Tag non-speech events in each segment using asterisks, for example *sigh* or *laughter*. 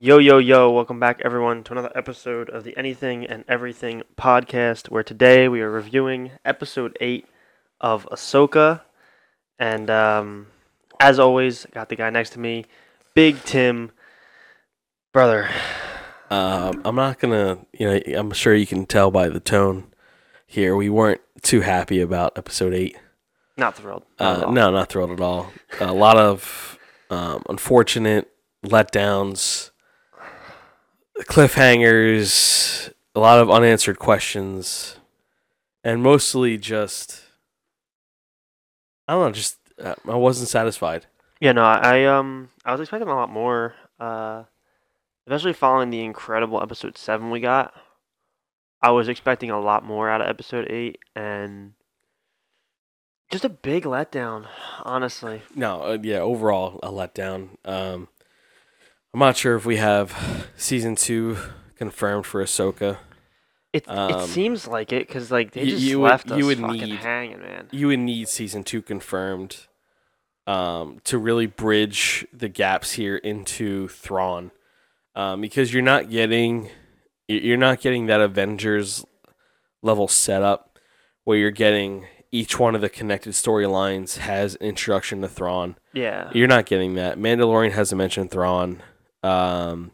Yo, yo, yo, welcome back everyone to another episode of the Anything and Everything podcast, where today we are reviewing episode 8 of Ahsoka. And um, as always, got the guy next to me, Big Tim. Brother, Um, I'm not gonna, you know, I'm sure you can tell by the tone here. We weren't too happy about episode eight. not thrilled. Not Uh, no, not thrilled at all. a lot of um, unfortunate letdowns, cliffhangers, a lot of unanswered questions, and mostly just, I don't know, just uh, I wasn't satisfied. Yeah, no, I um I was expecting a lot more, uh especially following the incredible episode seven we got. I was expecting a lot more out of episode eight and just a big letdown, honestly. No, uh, yeah, overall a letdown. Um, I'm not sure if we have season two confirmed for Ahsoka. It it Um, seems like it because like they you- just you would- left us you would fucking need- hanging, man. You would need season two confirmed um, to really bridge the gaps here into Thrawn, um, because you're not getting you- you're not getting that Avengers level setup where you're getting each one of the connected storylines has an introduction to Thrawn. Yeah, You're not getting that. Mandalorian hasn't mentioned Thrawn. Um,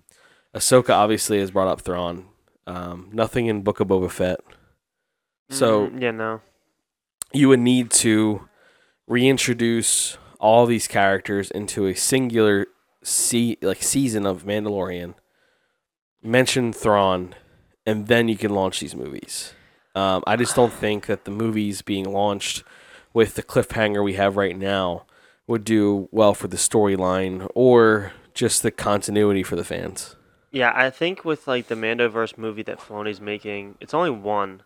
Ahsoka obviously has brought up Thrawn. Um, nothing in Book of Boba Fett. So Mhm, yeah, no, you would need to reintroduce all these characters into a singular se- like season of Mandalorian. Mention Thrawn, and then you can launch these movies. Um, I just don't think that the movies being launched with the cliffhanger we have right now would do well for the storyline or just the continuity for the fans. yeah. I think with like the Mandoverse movie that Filoni's making, it's only one.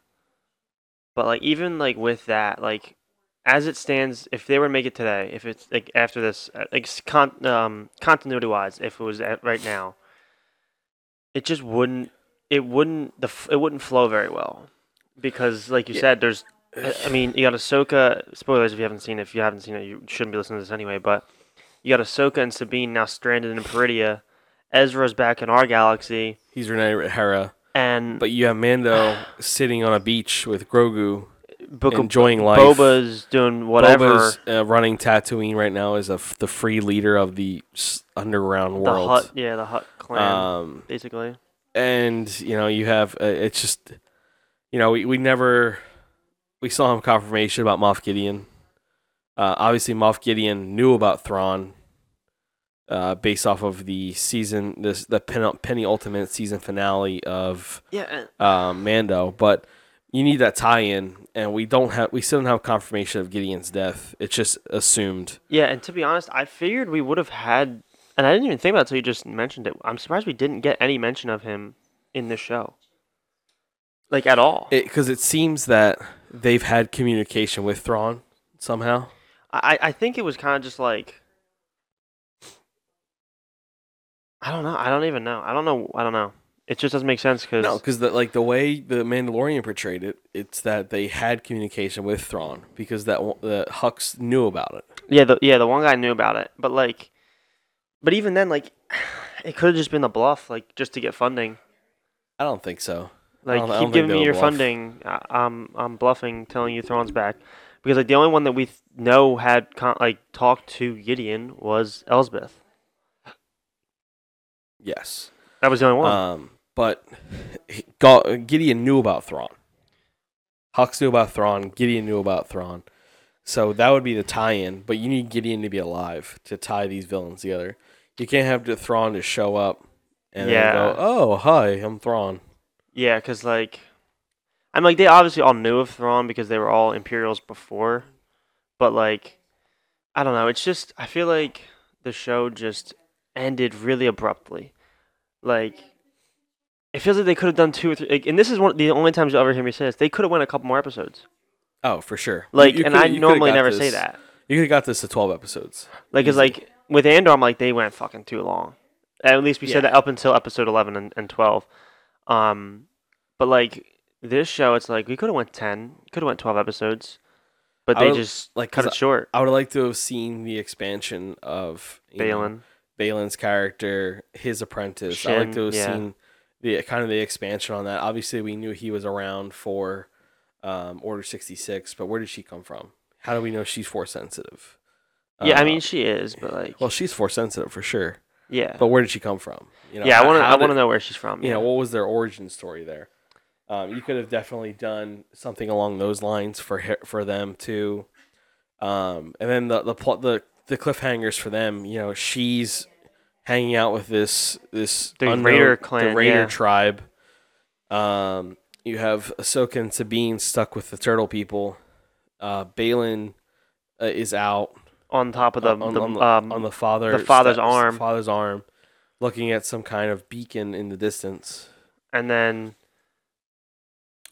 But like even like with that, like as it stands, if they were to make it today, if it's like after this, uh, like con- um, continuity wise, if it was right now, it just wouldn't. It wouldn't. The f- it wouldn't flow very well because, like you Yeah. said, there's. I I *sighs* mean, you got Ahsoka. Spoilers if you haven't seen it. If you haven't seen it, you shouldn't be listening to this anyway. But you got Ahsoka and Sabine now stranded in Peridea. Ezra's back in our galaxy, He's Renee Hera, and but you have Mando *sighs* sitting on a beach with Grogu Book enjoying life. Boba's doing whatever. Boba's uh, running Tatooine right now as a f- the free leader of the s- underground the world. hut, yeah, the hut clan, Um, basically. and you know you have uh, it's just you know we, we never we saw him confirmation about Moff Gideon. Uh, obviously, Moff Gideon knew about Thrawn. Uh, based off of the season, this the pen, penny ultimate season finale of Yeah, um, Mando, but you need that tie-in, and we don't have we still don't have confirmation of Gideon's death. It's just assumed. yeah, and to be honest, I figured we would have had, and I didn't even think about it until you just mentioned it. I'm surprised we didn't get any mention of him in this show, like at all. because it, seems that they've had communication with Thrawn somehow. I I think it was kind of just like. I don't know. I don't even know. I don't know. I don't know. It just doesn't make sense because No, because the like the way the Mandalorian portrayed it, it's that they had communication with Thrawn because that the Hux knew about it. Yeah, the yeah, the one guy knew about it, but like, but even then, like, *sighs* it could have just been a bluff, like just to get funding. I don't think so. Like, keep giving me your bluff. funding. I, I'm I'm bluffing, telling you Thrawn's back, because like the only one that we th- know had con- like talked to Gideon was Elsbeth. Yes, That was the only one. um, but Gideon knew about Thrawn. Hux knew about Thrawn. Gideon knew about Thrawn. So that would be the tie-in. But you need Gideon to be alive to tie these villains together. You can't have Thrawn to show up and Yeah. go, "Oh, hi, I'm Thrawn." yeah, because like, I'm like they obviously all knew of Thrawn because they were all Imperials before, but like, I don't know. It's just I feel like the show just ended really abruptly. Like, it feels like they could have done two or three. Like, and this is one the only times you'll ever hear me say this. They could have went a couple more episodes. Oh, for sure. Like, you and I normally never say that. You could have got this to twelve episodes. Like, it's like with Andor, I'm like they went fucking too long. At least we said that up until episode 11 and, and 12. Um, but like this show, it's like we could have went 10, could have went 12 episodes, but I they would- just like, cut it short. I would have liked to have seen the expansion of you know, Baylan. Baylan's character, his apprentice. I like Shin, to have yeah. seen the kind of the expansion on that. Obviously, we knew he was around for um, Order sixty six, but where did she come from? How do we know she's force sensitive? Yeah, I Uh, mean she is, but like, well, she's force sensitive for sure. yeah, But where did she come from? You know, yeah. I want to. I want to know where she's from. you yeah. know what was their origin story there um, you could have definitely done something along those lines for for them too um, and then the the plot the the cliffhangers for them you know she's hanging out with this this The unknown- Raider the raider yeah. tribe um, you have Ahsoka and Sabine stuck with the turtle people uh, Baylan uh, is out on top of the, on, the on the, um on the father the father's steps- arm. father's arm looking at some kind of beacon in the distance and then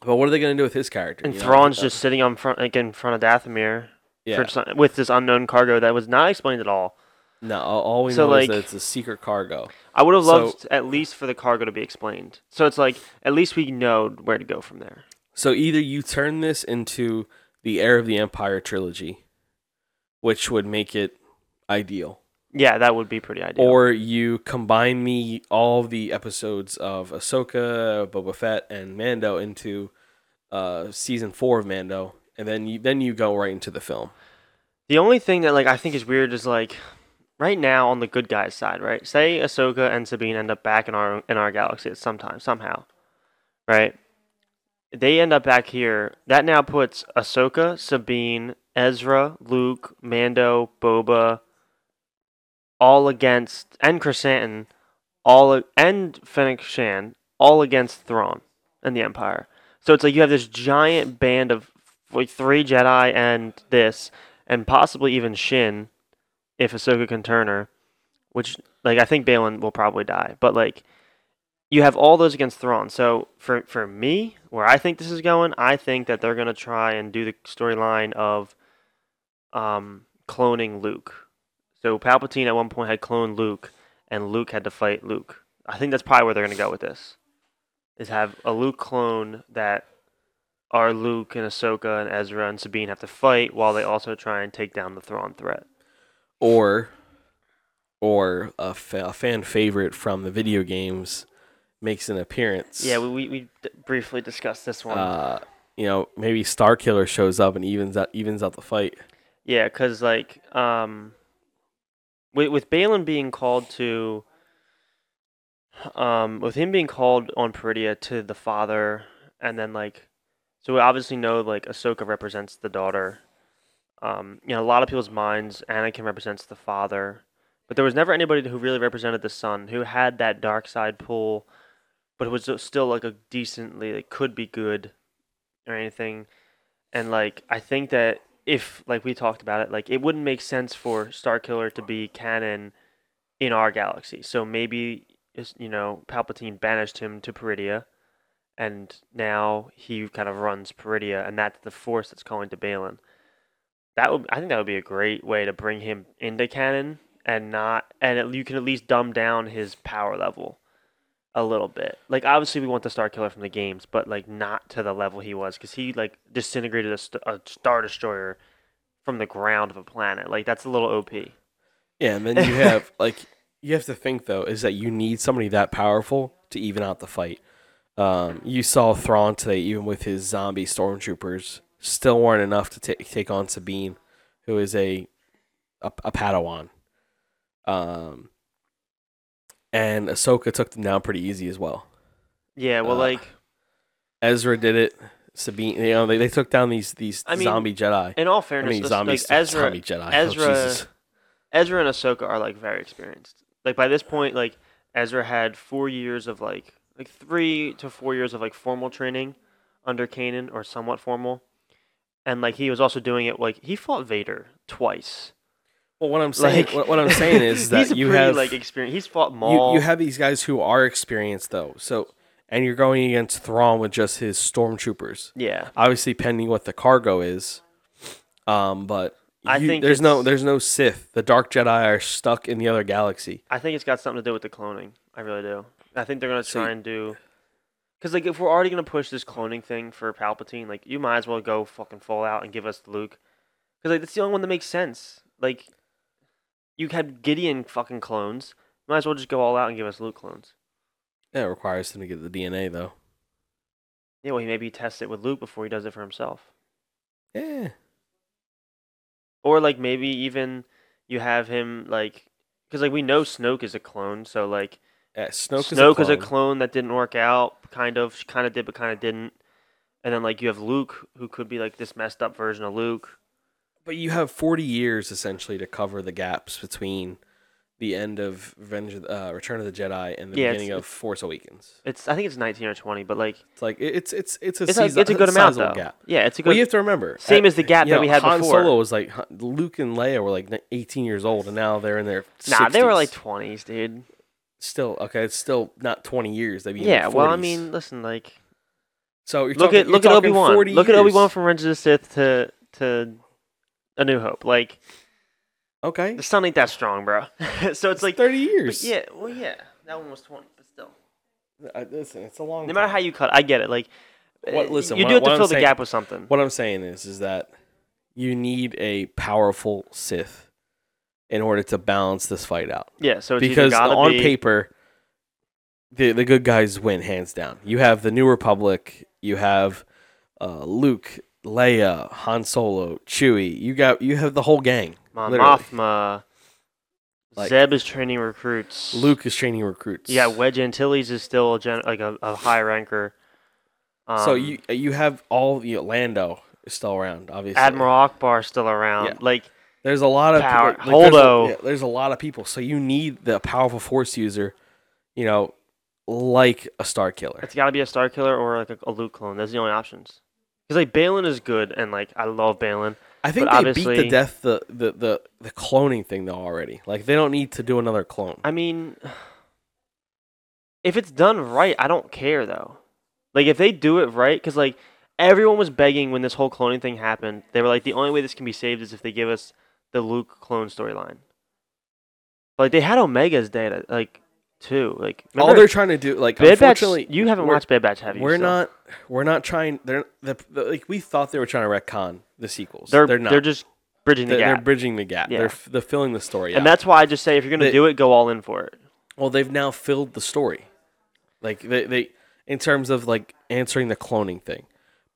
But what are they going to do with his character? and you know? Thrawn's Uh, just sitting on front like in front of Dathomir yeah. for some, with this unknown cargo that was not explained at all. no, all we So, know is like- that it's a secret cargo. I would have So- loved at least for the cargo to be explained. So it's like at least we know where to go from there. So either you turn this into the Heir of the Empire trilogy, which would make it ideal, Yeah, that would be pretty ideal. or you combine me all the episodes of Ahsoka, Boba Fett, and Mando into uh, season four of Mando, and then you then you go right into the film. The only thing that like I think is weird is like right now on the good guys side, right? Say Ahsoka and Sabine end up back in our in our galaxy at some time, somehow. Right? They end up back here. That now puts Ahsoka, Sabine, Ezra, Luke, Mando, Boba all against and Chrysanthemum all and Fennec Shand all against Thrawn and the Empire. So it's like you have this giant band of like three Jedi and this and possibly even Shin, if Ahsoka can turn her, which like I think Baylan will probably die, but like you have all those against Thrawn. So for for me, where I think this is going, I think that they're gonna try and do the storyline of um cloning Luke. So Palpatine at one point had cloned Luke, and Luke had to fight Luke. I think that's probably where they're gonna go with this. Is have a Luke clone that are Luke and Ahsoka and Ezra and Sabine have to fight while they also try and take down the Thrawn threat. or or a, fa- a fan favorite from the video games makes an appearance. Yeah, we, we, we d- briefly discussed this one. uh, you know, maybe Starkiller shows up and evens out evens out the fight. yeah, because like um, with with Baylan being called to um, with him being called on Peridea to the father, and then like, so we obviously know like Ahsoka represents the daughter. Um, you know, a lot of people's minds, Anakin represents the father, but there was never anybody who really represented the son, who had that dark side pull, but was still like a decently, like could be good, or anything. And like, I think that if like we talked about it, like it wouldn't make sense for Starkiller to be canon in our galaxy. So maybe you know Palpatine banished him to Peridea, and now he kind of runs Peridea, and that's the Force that's calling to Baylan. That would I think that would be a great way to bring him into canon and not and it, you can at least dumb down his power level a little bit. Like obviously we want the Starkiller from the games, but like not to the level he was because he like disintegrated a, st- a Star Destroyer from the ground of a planet. Like that's a little OP. Yeah, and then you *laughs* have like you have to think though is that you need somebody that powerful to even out the fight. Um, you saw Thrawn today, even with his zombie stormtroopers, still weren't enough to ta- take on Sabine, who is a a, a Padawan. Um, and Ahsoka took them down pretty easy as well. Yeah, well, Uh, like Ezra did it. Sabine, you know, they, they took down these these I mean, zombie Jedi. in all I fairness, mean, zombies, zombie, like Ezra, zombie Jedi. Ezra- oh, Ezra and Ahsoka are like very experienced. Like by this point, like Ezra had four years of like like three to four years of like formal training under Kanan or somewhat formal, and like he was also doing it like he fought Vader twice. Well, what I'm saying, Like what, what I'm saying is *laughs* that he's you pretty have like experience. He's fought you, Maul. you have these guys who are experienced though. So, and you're going against Thrawn with just his stormtroopers. yeah. Obviously, pending what the cargo is. Um, but I you- think there's no there's no Sith. The Dark Jedi are stuck in the other galaxy. I think it's got something to do with the cloning. I really do. I think they're gonna So try and do. Because like if we're already gonna push this cloning thing for Palpatine, like you might as well go fucking full out and give us Luke. Because like that's the only one that makes sense. Like you had Gideon fucking clones. Might as well just go all out and give us Luke clones. Yeah, it requires him to get the DNA though. Yeah, well, he maybe tests it with Luke before he does it for himself. Yeah. Or like maybe even you have him like, because like we know Snoke is a clone, so like Yeah, Snoke, Snoke, is, is, a a clone. clone that didn't work out, kind of. She kind of did, but kind of didn't. And then like you have Luke, who could be like this messed up version of Luke. But you have 40 years essentially to cover the gaps between the end of Revenge of, uh, Return of the Jedi and the Yeah, it's- beginning of Force Awakens. It's I think it's nineteen or twenty, but like It's like it- it's it's it's a it's like, season, it's a good amount sizable though. gap. Yeah, it's a good. Well, you have to remember. Same uh, as the gap you that know, we had Han before. Solo was like Han- Luke and Leia were like 18 years old, and now they're in their nah, they were 60s. like twenties, dude. Still okay. It's still not 20 years. They'd be in Yeah, well, I mean, listen, like so you're look talking, at look at Obi Wan. 40 Look at Obi Wan from Revenge of the Sith to to A New Hope. Like Okay, the sun ain't that strong, bro. *laughs* so it's like, 30 but years. yeah, well, yeah, that one was twenty, but still. I, listen, it's a long. No matter how you cut, I get it. Like, What- uh, listen, you what- do have to I'm fill the saying- gap with something. What I'm saying is, is that you need a powerful Sith in order to balance this fight out. Yeah, so it's because on be, paper, the the good guys win hands down. You have the New Republic. You have uh, Luke, Leia, Han Solo, Chewie. You got you have the whole gang. Mon literally. Mothma. Like- Zeb is training recruits. Luke is training recruits. Yeah, Wedge Antilles is still a gen- like a, a high ranker. Um, so you you have all you know, Lando is still around. Obviously, Admiral Ackbar still around. Yeah. Like There's a lot of Power- like, there's, a, Holdo. yeah, there's a lot of people. So you need the powerful Force user, you know, like a Starkiller. it's got to be a Starkiller or like a, a Luke clone. Are the only options. Because like Baylan is good and like I love Baylan. I think they beat to death the, the the the cloning thing though already. Like they don't need to do another clone. I mean, if it's done right, I don't care though. Like if they do it right, because like everyone was begging when this whole cloning thing happened. They were like, the only way this can be saved is if they give us the Luke clone storyline. Like they had Omega's data, uh, like too. Like All they're trying to do, like, Bad Batch. unfortunately, You haven't watched Bad Batch, have you? We're So- not. We're not trying. They're the, the like we thought they were trying to retcon the sequels. They're They're, not. They're just bridging the they're, they're bridging the gap. Yeah. They're f- they're filling the story. and out. that's why I just say if you're gonna They- do it, go all in for it. well, they've now filled the story. Like they, they in terms of like answering the cloning thing.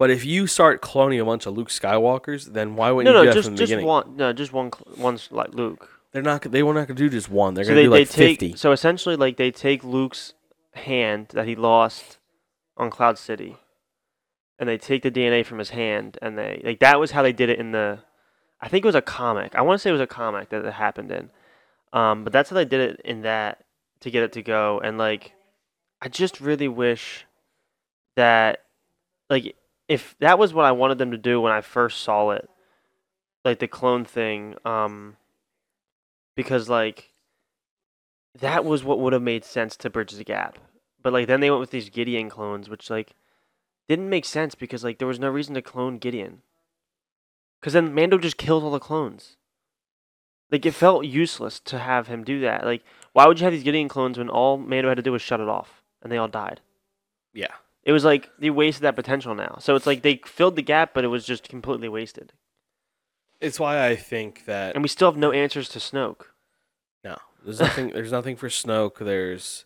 But if you start cloning a bunch of Luke Skywalkers, then why wouldn't No, you no, do that just from the just beginning? one, no, just one, one's like Luke. They're not. They were not going to do just one. They're so going they, to do like they take fifty. so essentially like they take Luke's hand that he lost on Cloud City, and they take the DNA from his hand, and they like that was how they did it in the, I think it was a comic. I want to say it was a comic that it happened in, um, but that's how they did it in that to get it to go, and like, I just really wish that, like, if that was what I wanted them to do when I first saw it, like the clone thing, um, because like that was what would have made sense to bridge the gap. But like then they went with these Gideon clones, which like didn't make sense because like there was no reason to clone Gideon. Because then Mando just killed all the clones. Like it felt useless to have him do that. Like why would you have these Gideon clones when all Mando had to do was shut it off and they all died? Yeah. It was like they wasted that potential now. So it's like they filled the gap, but it was just completely wasted. It's why I think that And we still have no answers to Snoke. no, there's nothing. *laughs* there's nothing for Snoke. There's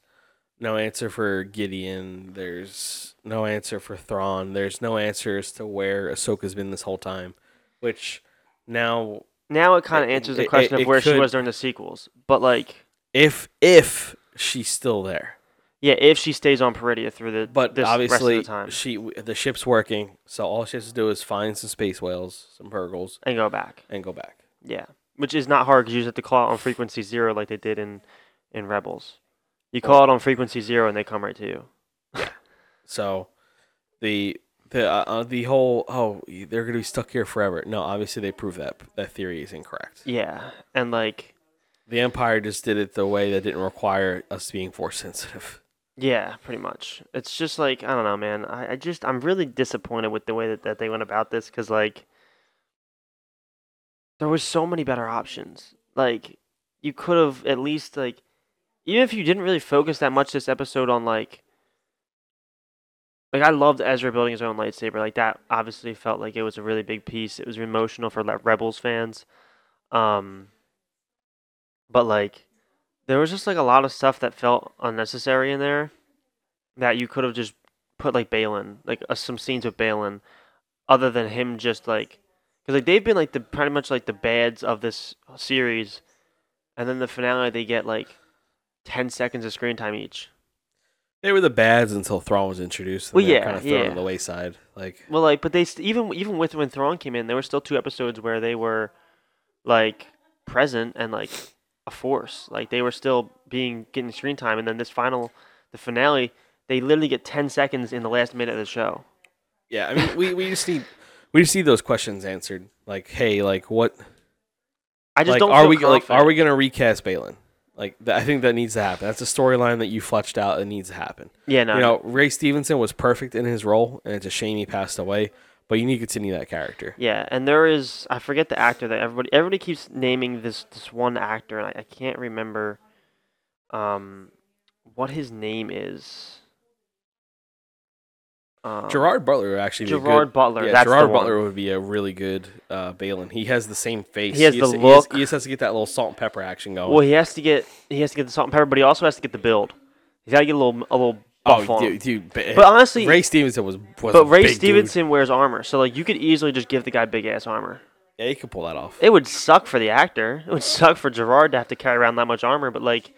no answer for Gideon. There's no answer for Thrawn. There's no answer as to where Ahsoka's been this whole time, which now Now it kind of answers the question it of where she was during the sequels. But like, if if she's still there, yeah, if she stays on Peridea through the but this obviously rest of the time she the ship's working, so all she has to do is find some space whales, some Purrgils, and go back, and go back. yeah, which is not hard because you just have to call it on frequency zero like they did in in Rebels. You call it on frequency zero and they come right to you. yeah. So the the uh, uh, the whole oh they're gonna be stuck here forever. No, obviously they prove that that theory is incorrect. Yeah, and like, The Empire just did it the way that didn't require us being force sensitive. Yeah, pretty much. It's just like I don't know, man. I, I just I'm really disappointed with the way that, that they went about this because like there was so many better options. Like you could have at least like even if you didn't really focus that much this episode on like like I loved Ezra building his own lightsaber. Like that obviously felt like it was a really big piece. It was emotional for Rebels fans. Um but like there was just like a lot of stuff that felt unnecessary in there that you could have just put like Baylan, like uh, some scenes with Baylan, other than him just like because like they've been like the pretty much like the bads of this series, and then the finale they get like ten seconds of screen time each. They were the bads until Thrawn was introduced. and Well, yeah, kind of thrown yeah. on the wayside. Like, Well, like, but they st- even even with when Thrawn came in, there were still two episodes where they were like present and like a force. Like they were still being getting screen time, and then this final, the finale, they literally get ten seconds in the last minute of the show. yeah, I mean, we, we *laughs* just need we just need those questions answered. Like, hey, like what? I just like, don't. are we like are we gonna recast Baylan? Like, th- I think that needs to happen. That's a storyline that you fleshed out. It needs to happen. Yeah, no. You know, Ray Stevenson was perfect in his role, and it's a shame he passed away. But you need to continue that character. Yeah, and there is I forget the actor that everybody everybody keeps naming this this one actor, and I, I can't remember, um, what his name is. Um, Gerard Butler would actually be Gerard good, Butler. Yeah, that's Gerard. Butler would be a really good uh, Baylan. He has the same face. He has just- the He, has, look. he just has to get that little salt and pepper action going. Well, he has to get he has to get the salt and pepper, but he also has to get the build. He's got to get a little a little Oh, buff oh, on dude, dude, ba- eh, But honestly, Ray Stevenson was was but Ray big dude. Stevenson wears armor, so like you could easily just give the guy big ass armor. Yeah, he could pull that off. It would suck for the actor. It would *laughs* suck for Gerard to have to carry around that much armor, but like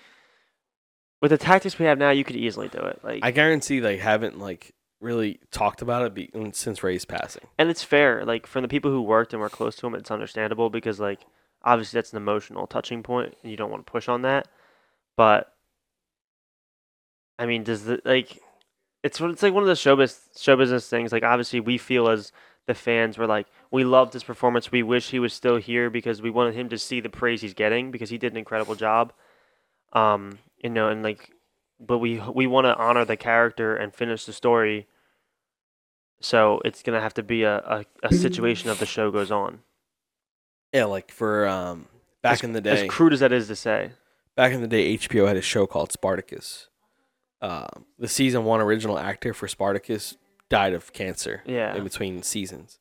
with the tactics we have now, you could easily do it. Like, I guarantee they haven't like really talked about it be, since Ray's passing. and it's fair. Like from the people who worked and were close to him, it's understandable because like obviously that's an emotional touching point, and you don't want to push on that. But I mean, does the like it's it's like one of the show bus- show business things. Like obviously we feel as the fans were like we loved his performance. We wish he was still here because we wanted him to see the praise he's getting because he did an incredible job. Um, you know, and like, but we we want to honor the character and finish the story. So it's gonna have to be a, a, a situation of the show goes on. Yeah, like for um back As- in the day, As crude as that is to say. back in the day, HBO had a show called Spartacus. Uh, the season one original actor for Spartacus died of cancer Yeah. in between seasons.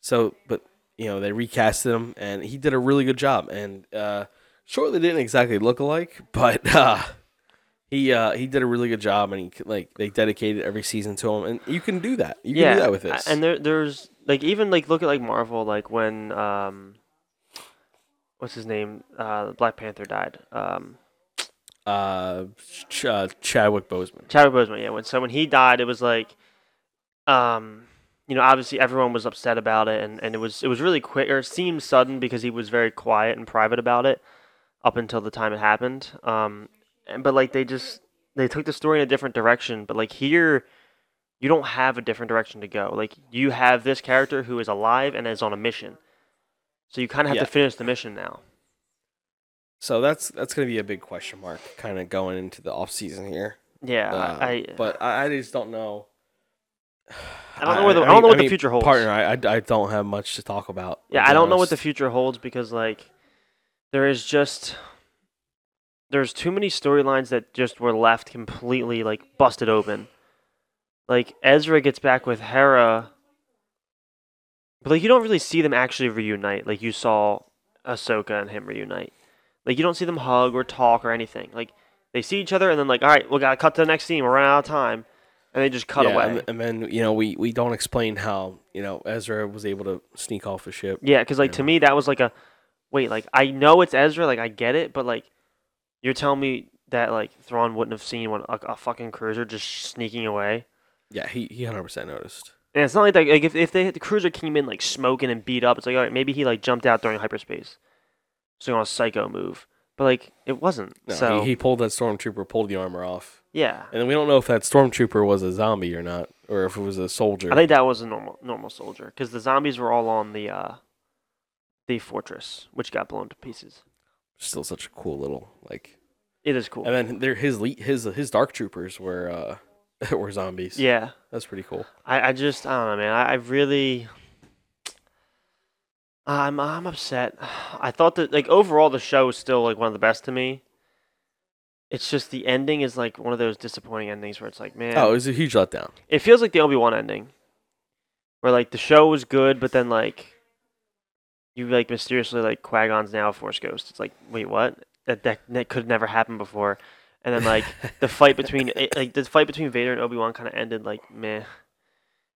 So, but you know they recasted him, and he did a really good job. And uh, sure, they didn't exactly look alike, *laughs* but uh, he uh, he did a really good job, and he like they dedicated every season to him, and you can do that. You can yeah, do that with this. And there, there's like even like look at like Marvel, like when um, what's his name? Uh, Black Panther died. Um, uh, Ch- uh, Chadwick Boseman. Chadwick Boseman. Yeah. When so when he died, it was like, um, you know, obviously everyone was upset about it, and, and it was it was really quick or it seemed sudden because he was very quiet and private about it up until the time it happened. Um, and but like they just they took the story in a different direction. But like here, you don't have a different direction to go. Like you have this character who is alive and is on a mission, so you kind of have Yeah. to finish the mission now. So that's that's gonna be a big question mark, kind of going into the off season here. Yeah, Uh, I, but I, I just don't know. I don't know where the- I don't know what the future holds. Partner, I, I, I don't have much to talk about. Yeah, I don't know what the future holds because like there is just there's too many storylines that just were left completely like busted open. Like Ezra gets back with Hera, but like you don't really see them actually reunite. Like you saw Ahsoka and him reunite. Like you don't see them hug or talk or anything. Like they see each other and then like, all right, we gotta cut to the next scene. We're running out of time, and they just cut yeah, away. And, and then you know we, we don't explain how you know Ezra was able to sneak off the ship. Yeah, because like to Yeah. me that was like a wait, like I know it's Ezra, like I get it, but like you're telling me that like Thrawn wouldn't have seen one a, a fucking cruiser just sneaking away. Yeah, he he hundred percent noticed. And it's not like that. Like if if they, the cruiser came in like smoking and beat up, it's like all right, maybe he like jumped out during hyperspace, so on a psycho move. But like it wasn't. No, so he, he pulled that stormtrooper, pulled the armor off, yeah, and then we don't know if that stormtrooper was a zombie or not, or if it was a soldier. I think that was a normal normal soldier because the zombies were all on the uh the fortress, which got blown to pieces. Still such a cool little like. It is cool. And then there his le- his his dark troopers were uh *laughs* were zombies. yeah. that's pretty cool. I, I just I don't know, man. I, I really I'm I'm upset. I thought that like overall the show is still like one of the best to me. It's just the ending is like one of those disappointing endings where it's like, man, Oh, it was a huge letdown. it feels like the Obi Wan ending, where like the show was good, but then like you like mysteriously like Qui Gon's now a Force ghost. It's like, wait, what? that that, that could never happen before. And then like *laughs* the fight between it, like the fight between Vader and Obi Wan kind of ended like meh,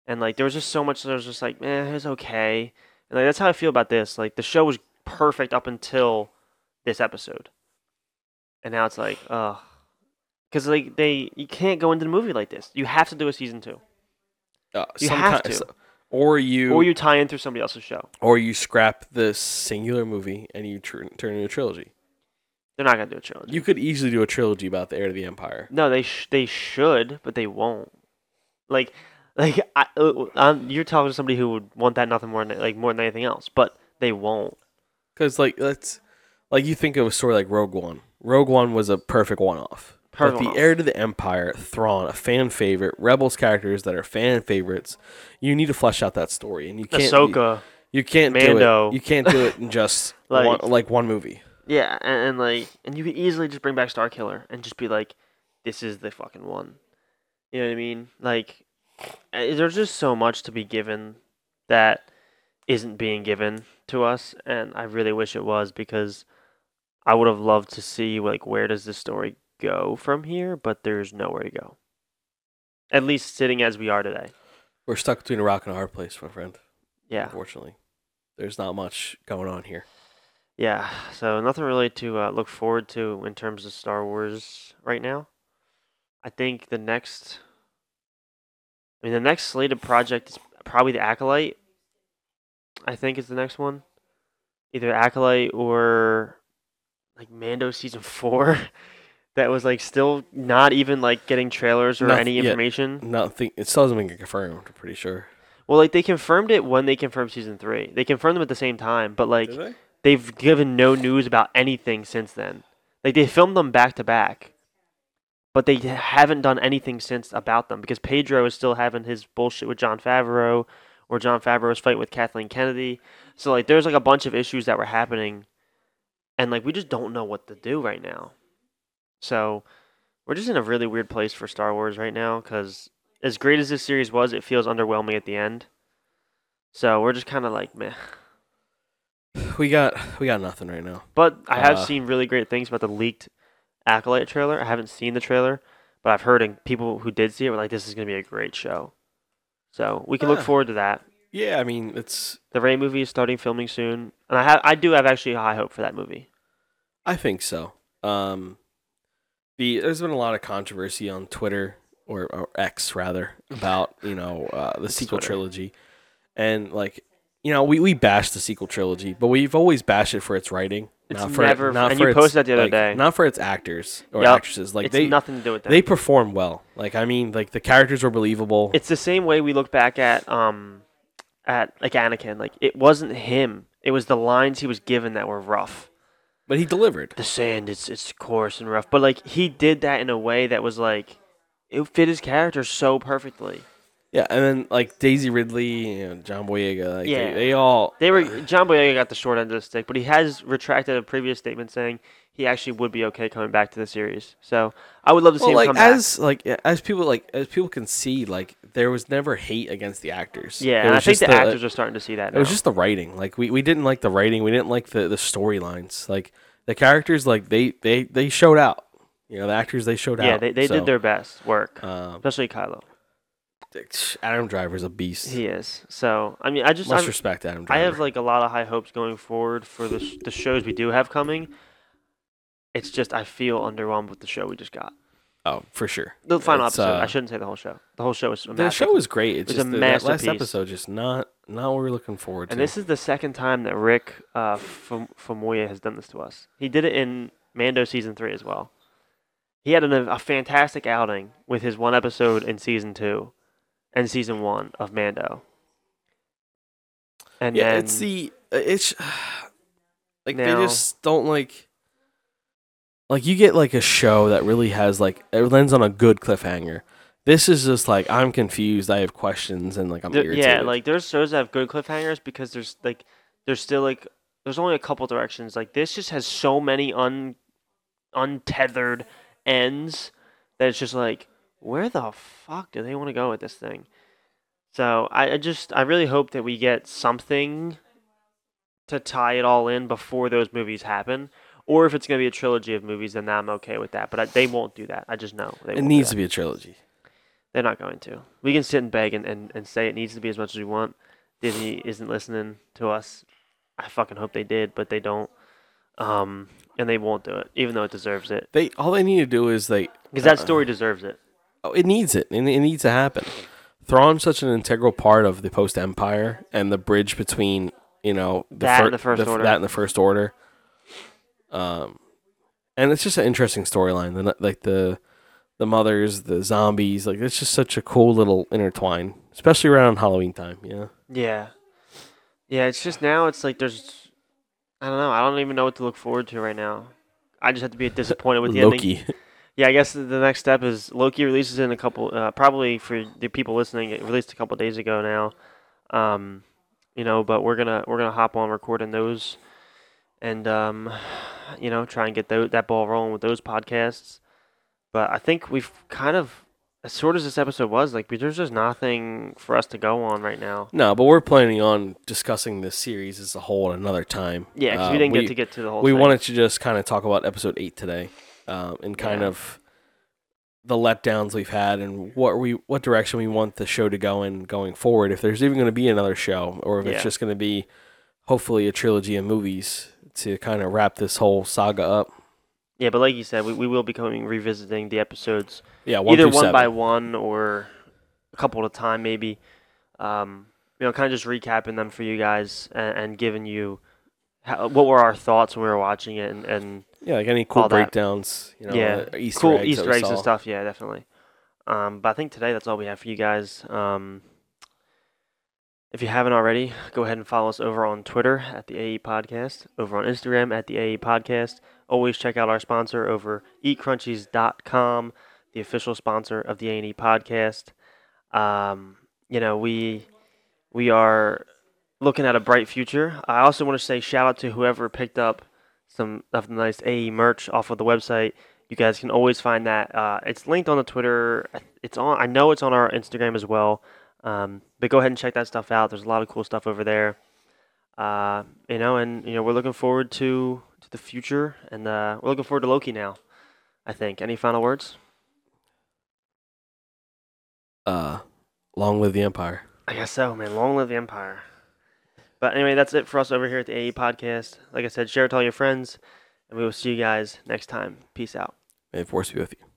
and like there was just so much that was just like meh, it was okay. And like that's how I feel about this. Like the show was perfect up until this episode, and now it's like ugh, because like they you can't go into the movie like this. You have to do a season two, Uh, You some have to. or you, or you tie in through somebody else's show. or you scrap the singular movie and you tr- turn it into a trilogy. They're not gonna do a trilogy. You could easily do a trilogy about the heir to the empire. No, they sh- they should, but they won't. Like, like I, uh, I'm, you're talking to somebody who would want that nothing more than like more than anything else, but they won't. Because like let's like you think of a story like Rogue One. Rogue One was a perfect one-off. Perfect but the one-off. heir to the empire, Thrawn, a fan favorite, Rebels characters that are fan favorites. You need to flesh out that story, and you can't. Ahsoka, You, you can't Mando. do it. You can't do it in just *laughs* Like- one, like one movie. yeah, and, and like, and you could easily just bring back Starkiller and just be like, this is the fucking one. You know what I mean? Like, there's just so much to be given that isn't being given to us, and I really wish it was because I would have loved to see like where does this story go from here, but there's nowhere to go. At least sitting as we are today. We're stuck between a rock and a hard place, my friend. Yeah, Unfortunately, there's not much going on here. yeah. So nothing really to uh, look forward to in terms of Star Wars right now. I think the next, I mean, the next slated project is probably the Acolyte. I think is the next one, either Acolyte or like Mando season four. *laughs* that was like still not even like getting trailers or Noth- any yeah. information. Nothing. It still hasn't been confirmed. I'm pretty sure. Well, like they confirmed it when they confirmed season three. They confirmed them at the same time, but like they've given no news about anything since then. Like they filmed them back to back, but they haven't done anything since about them because Pedro is still having his bullshit with Jon Favreau, or Jon Favreau's fight with Kathleen Kennedy. So like there's like a bunch of issues that were happening, and like we just don't know what to do right now. So we're just in a really weird place for Star Wars right now because as great as this series was, it feels underwhelming at the end. So we're just kind of like meh. We got we got nothing right now. But I have Uh, seen really great things about the leaked Acolyte trailer. I haven't seen the trailer, but I've heard and people who did see it were like, "This is going to be a great show." So we can look Ah. forward to that. Yeah, I mean it's. The Rey movie is starting filming soon, and I have I do have actually high hope for that movie. I think so. Um, the there's been a lot of controversy on Twitter or, or X rather about you know uh, the sequel Twitter. trilogy, and like you know we we bash the sequel trilogy, but we've always bashed it for its writing. It's not for never- not and for you posted that the other like, day. Not for its actors or Yup. actresses. Like it's they nothing to do with that. they perform well. Like I mean, like the characters were believable. it's the same way we look back at um at like Anakin. Like it wasn't him. It was the lines he was given that were rough. but he delivered. the sand it's it's coarse and rough but like he did that in a way that was like it fit his character so perfectly Yeah, and then like Daisy Ridley, you know, John Boyega, like Yeah. they, they all they were john boyega got the short end of the stick but he has retracted a previous statement saying he actually would be okay coming back to the series so i would love to see well, him like come back as like as people like as people can see, like there was never hate against the actors. yeah and i think just the actors are starting to see that It was just the writing. Like we, we didn't like the writing. We didn't like the the storylines. Like the characters, like they they they showed out. You know, the actors they showed yeah out. Yeah, they, they So, did their best work Um, especially kylo Adam Driver's a beast. he is so i mean i just Must I, respect Adam Driver. I have like a lot of high hopes going forward for the sh- the shows we do have coming it's just i feel underwhelmed with the show we just got oh for sure. The final It's, episode. I uh, shouldn't say the whole show. The whole show was a The show was great. It's It was just a the, last masterpiece. episode just not not what we we're looking forward to. and this is the second time that Rick uh, Fam- Famuyiwa has done this to us. He did it in Mando season three as well. He had an, a fantastic outing with his one episode in season two, and season one of Mando. And yeah, then uh, it's the it's *sighs* like Now- they just don't like like you get like a show that really has like it lands on a good cliffhanger. This is just like I'm confused. I have questions and like I'm There- irritated. yeah, like there's shows that have good cliffhangers because there's like there's still like there's only a couple directions. Like this just has so many un untethered ends that it's just like where the fuck do they want to go with this thing? So I, I just I really hope that we get something to tie it all in before those movies happen, Or if it's going to be a trilogy of movies, then I'm okay with that. But I, they won't do that. I just know they It needs to be a trilogy. They're not going to. We can sit and beg and, and, and say it needs to be as much as we want. Disney isn't listening to us. I fucking hope they did, but they don't. Um, and they won't do it, even though it deserves it. They all they need to do is they Because that Uh, story deserves it. Oh, it needs it. and It needs to happen. Thrawn's such an integral part of the post Empire and the bridge between you know the, That fir- and the First Order. That and the First Order. Um, and it's just an interesting storyline. The like the the mothers, the zombies, like it's just such a cool little intertwine, especially around Halloween time. Yeah. Yeah. Yeah, it's just now it's like there's I don't know, I don't even know what to look forward to right now. I just have to be disappointed with the ending. Yeah, I guess the next step is Loki releases in a couple uh, probably for the people listening, it released a couple days ago now. Um you know, but we're gonna we're gonna hop on recording those and um you know, try and get tho- that ball rolling with those podcasts. But I think we've kind of as short as this episode was, like there's just nothing for us to go on right now. no, but we're planning on discussing this series as a whole at another time. Yeah, because Uh, we didn't get to get to the whole. we thing. wanted to just kind of talk about episode eight today, um, and kind Yeah. of the letdowns we've had and what we what direction we want the show to go in going forward. If there's even going to be another show, or if Yeah. it's just going to be hopefully a trilogy of movies to kind of wrap this whole saga up. Yeah, but like you said, we, we will be coming revisiting the episodes Yeah, one either one seven. by one or a couple at a time, maybe. Um, you know, kind of just recapping them for you guys and, and giving you how, what were our thoughts when we were watching it and, and yeah, like any cool all that. breakdowns. You know, Yeah, uh, Easter cool eggs, Easter eggs and stuff. Yeah, definitely. Um, but I think today that's all we have for you guys. Um, if you haven't already, go ahead and follow us over on Twitter at the AE Podcast, over on Instagram at the AE Podcast. Always check out our sponsor over eatcrunchies.com, the official sponsor of the A&E Podcast. Um, you know, we we are looking at a bright future. I also want to say shout out to whoever picked up some of the nice AE merch off of the website. You guys can always find that. Uh, it's linked on the Twitter. It's on. I know it's on our Instagram as well. Um, but go ahead and check that stuff out. There's a lot of cool stuff over there. Uh, you know, and you know we're looking forward to to the future, and uh, we're looking forward to Loki now. I think. Any final words? Uh, long live the Empire. I guess so, man. Long live the Empire. But anyway, that's it for us over here at the AE Podcast. Like I said, share it to all your friends, and we will see you guys next time. Peace out. May the force be with you.